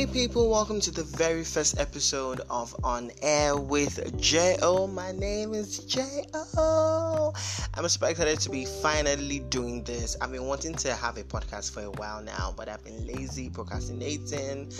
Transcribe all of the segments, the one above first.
Hey people, welcome to the very first episode of On Air with J.O. My name is J.O. I'm super excited to be finally doing this. I've been wanting to have a podcast for a while now, but I've been lazy, procrastinating,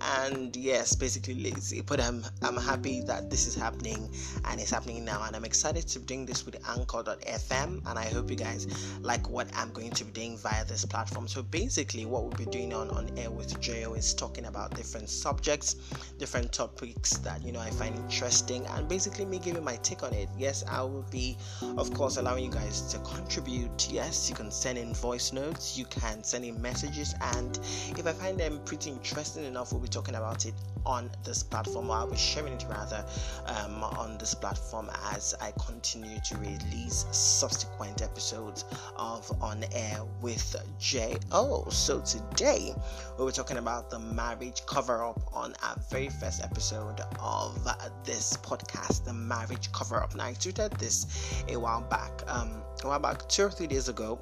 and yes, basically lazy. But I'm I'm happy that this is happening and it's happening now, and I'm excited to be doing this with Anchor.fm, and I hope you guys like what I'm going to be doing via this platform. So basically, what we'll be doing on On Air with J.O. is talking about different subjects, different topics that you know I find interesting, and basically me giving my take on it. Yes, I will be, of course, allowing you guys to contribute. Yes, you can send in voice notes, you can send in messages, and if I find them pretty interesting enough, we'll be talking about it on this platform, or I'll be sharing it rather um, on this platform as I continue to release subsequent episodes of On Air with J.O. So today we were talking about the marriage cover up on our very first episode of this podcast, the marriage cover up. Now I tweeted this a while back, um, a while back, two or three days ago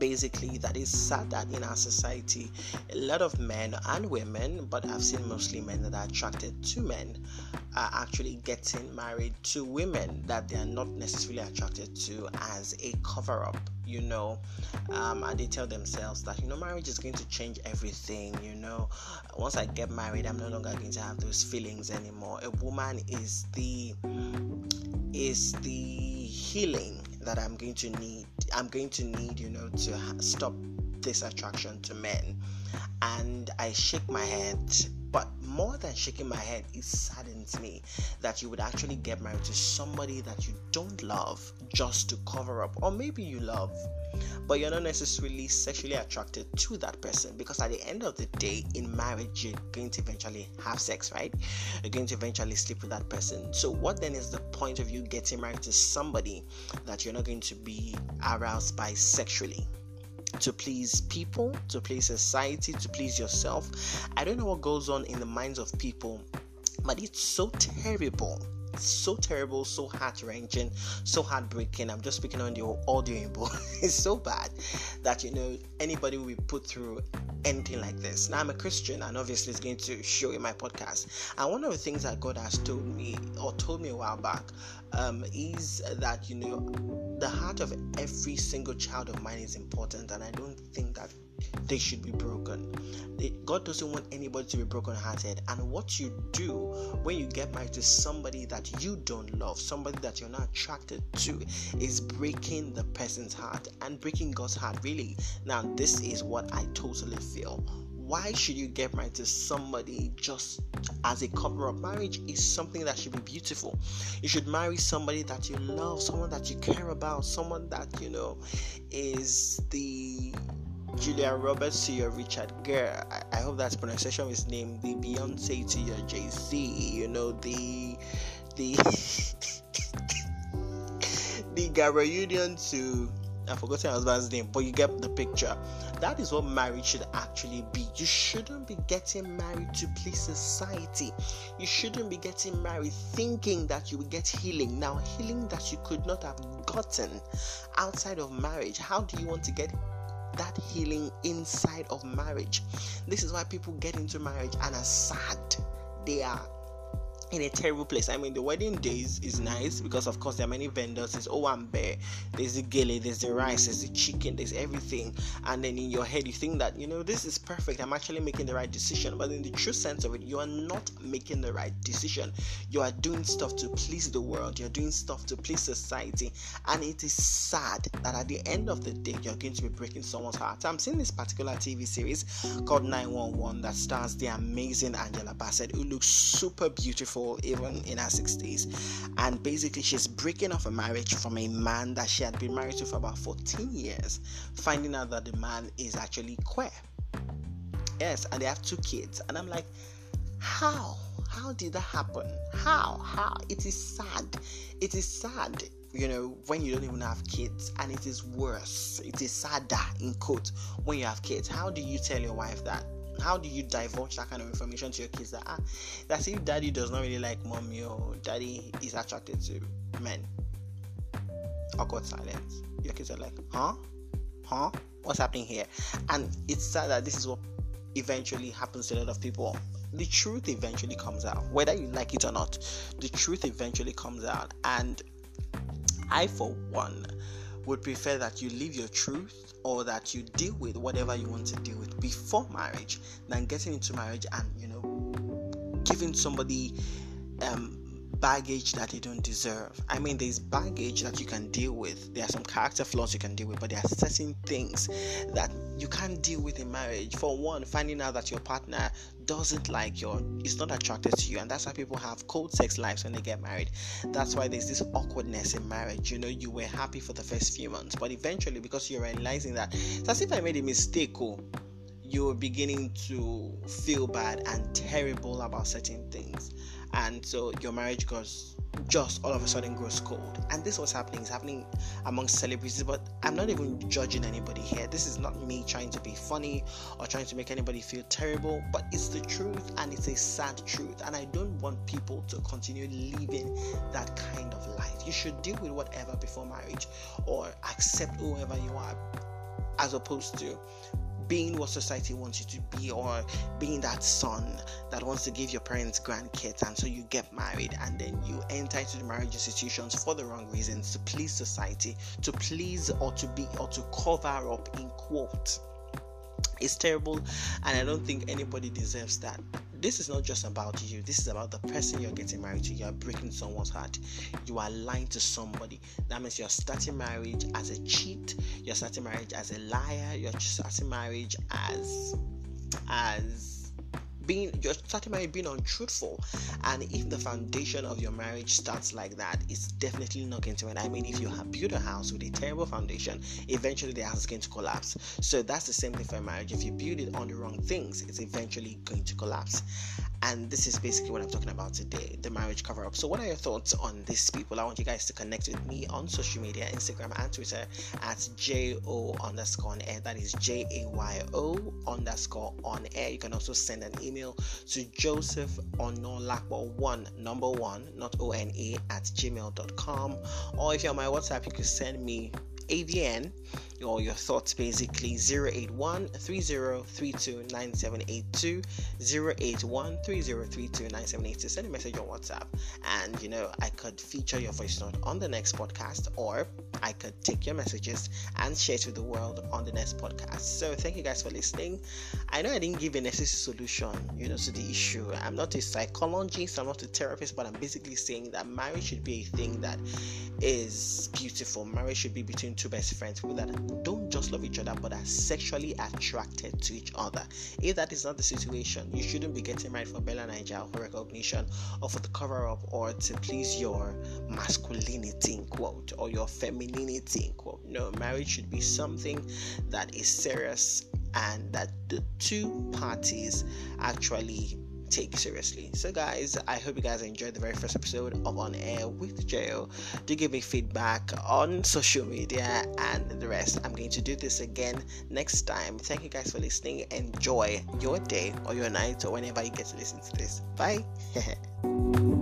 basically that is sad that in our society a lot of men and women but i've seen mostly men that are attracted to men are actually getting married to women that they are not necessarily attracted to as a cover up you know? Um, and they tell themselves that you know marriage is going to change everything you know? Once i get married i'm no longer going to have those feelings anymore. A woman is the is the healing that i'm going to need i'm going to need you know to stop this attraction to men. And i shake my head but more than shaking my head, it saddens me that you would actually get married to somebody that you don't love just to cover up, or maybe you love, but you're not necessarily sexually attracted to that person because at the end of the day, in marriage, you're going to eventually have sex, right? You're going to eventually sleep with that person. So, what then is the point of you getting married to somebody that you're not going to be aroused by sexually? To please people, to please society, to please yourself. I don't know what goes on in the minds of people, but it's so terrible so terrible, so heart wrenching, so heartbreaking. I'm just speaking on the audio, it's so bad that you know anybody will be put through anything like this. Now I'm a Christian, and obviously it's going to show in my podcast. And one of the things that God has told me or told me a while back um, is that you know the heart of every single child of mine is important, and I don't think that they should be broken. God doesn't want anybody to be broken-hearted. And what you do when you get married to somebody that you don't love, somebody that you're not attracted to, is breaking the person's heart and breaking God's heart. Really, now this is what I totally feel why should you get married to somebody just as a cover up? Marriage is something that should be beautiful. You should marry somebody that you love, someone that you care about, someone that you know is the Julia Roberts to your Richard Gere. I, I hope that's pronunciation of his name. The Beyonce to your Jay Z. You know the the the Gabrielle Union to I forgot her husband's name, but you get the picture. That is what marriage should actually be. You shouldn't be getting married to please society. You shouldn't be getting married thinking that you will get healing. Now, healing that you could not have gotten outside of marriage. How do you want to get that healing inside of marriage. This is why people get into marriage and are sad. They are in a terrible place. I mean, the wedding days is nice because, of course, there are many vendors. There's owambe, there's the gele, there's the rice, there's the chicken, there's everything. And then in your head, you think that, you know, this is perfect. I'm actually making the right decision. But in the true sense of it, you are not making the right decision. You are doing stuff to please the world, you're doing stuff to please society. And it is sad that at the end of the day, you're going to be breaking someone's heart. I'm seeing this particular TV series called 911 that stars the amazing Angela Bassett, who looks super beautiful even in her 60s. And basically, she's breaking off a marriage from a man that she had been married to for about 14 years, finding out that the man is actually queer. Yes, and they have two kids. And I'm like, how? How did that happen? How? How? It is sad. It is sad you know, when you don't even have kids, and it is worse. It is sadder, in quote, when you have kids. How do you tell your wife that how do you divulge that kind of information to your kids that ah, that's if daddy does not really like mommy or daddy is attracted to men awkward silence. Your kids are like huh? Huh? What's happening here? And it's sad that this is what eventually happens to a lot of people. The truth eventually comes out, whether you like it or not. The truth eventually comes out, and I, for one, would prefer that you live your truth or that you deal with whatever you want to deal with before marriage than getting into marriage and you know giving somebody um, baggage that they don't deserve. I mean, there's baggage that you can deal with. There are some character flaws you can deal with, but there are certain things that you can't deal with in marriage. For one, finding out that your partner doesn't like your is not attracted to you, and that's why people have cold sex lives when they get married. That's why there's this awkwardness in marriage. You know, you were happy for the first few months, but eventually, because you're realizing that it's as if I made a mistake, oh, you're beginning to feel bad and terrible about certain things and so your marriage goes just all of a sudden grows cold. And this was happening. Is happening amongst celebrities but i'm not even judging anybody here. This is not me trying to be funny or trying to make anybody feel terrible but it's the truth and it's a sad truth. And i don't want people to continue living that kind of life. You should deal with whatever before marriage or accept whoever you are as opposed to being what society wants you to be or being that son that wants to give your parents grandkids and so you get married and then you enter into the marriage institutions for the wrong reasons to please society to please or to be or to cover up in quote it's terrible and i don't think anybody deserves that this is not just about you. This is about the person you're getting married to. You're breaking someone's heart. You are lying to somebody. That means you're starting marriage as a cheat. You're starting marriage as a liar. You're starting marriage as as being you're starting marriage being untruthful. And if the foundation of your marriage starts like that it's definitely not going to end. I mean if you have built a house with a terrible foundation eventually the house is going to collapse. So that's the same thing for marriage. If you build it on the wrong things it's eventually going to collapse and this is basically what I'm talking about today the marriage cover up. So, what are your thoughts on this, people? I want you guys to connect with me on social media Instagram and Twitter at JO underscore on air. That is J A Y O underscore on air. You can also send an email to Joseph Onolakbo one number one, not O N A, at gmail.com. Or if you're on my WhatsApp, you can send me AVN or your thoughts basically. 081 3032 9782 081 3032 9782 send a message on WhatsApp. And you know I could feature your voice note on the next podcast or I could take your messages and share it with the world on the next podcast. So thank you guys for listening. I know I didn't give a necessary solution you know to the issue. I'm not a psychologist I'm not a therapist but I'm basically saying that marriage should be a thing that is beautiful. Marriage should be between two best friends people that don't just love each other but are sexually attracted to each other. If that is not the situation, you shouldn't be getting married for BellaNaija for recognition or for the cover up or to please your masculinity in quote or your femininity in quote. No, marriage should be something that is serious and that the two parties actually take seriously. So, guys, I hope you guys enjoyed the very first episode of On Air with Jayo. Do give me feedback on social media and the rest. I'm going to do this again next time. Thank you guys for listening. Enjoy your day or your night or whenever you get to listen to this. Bye.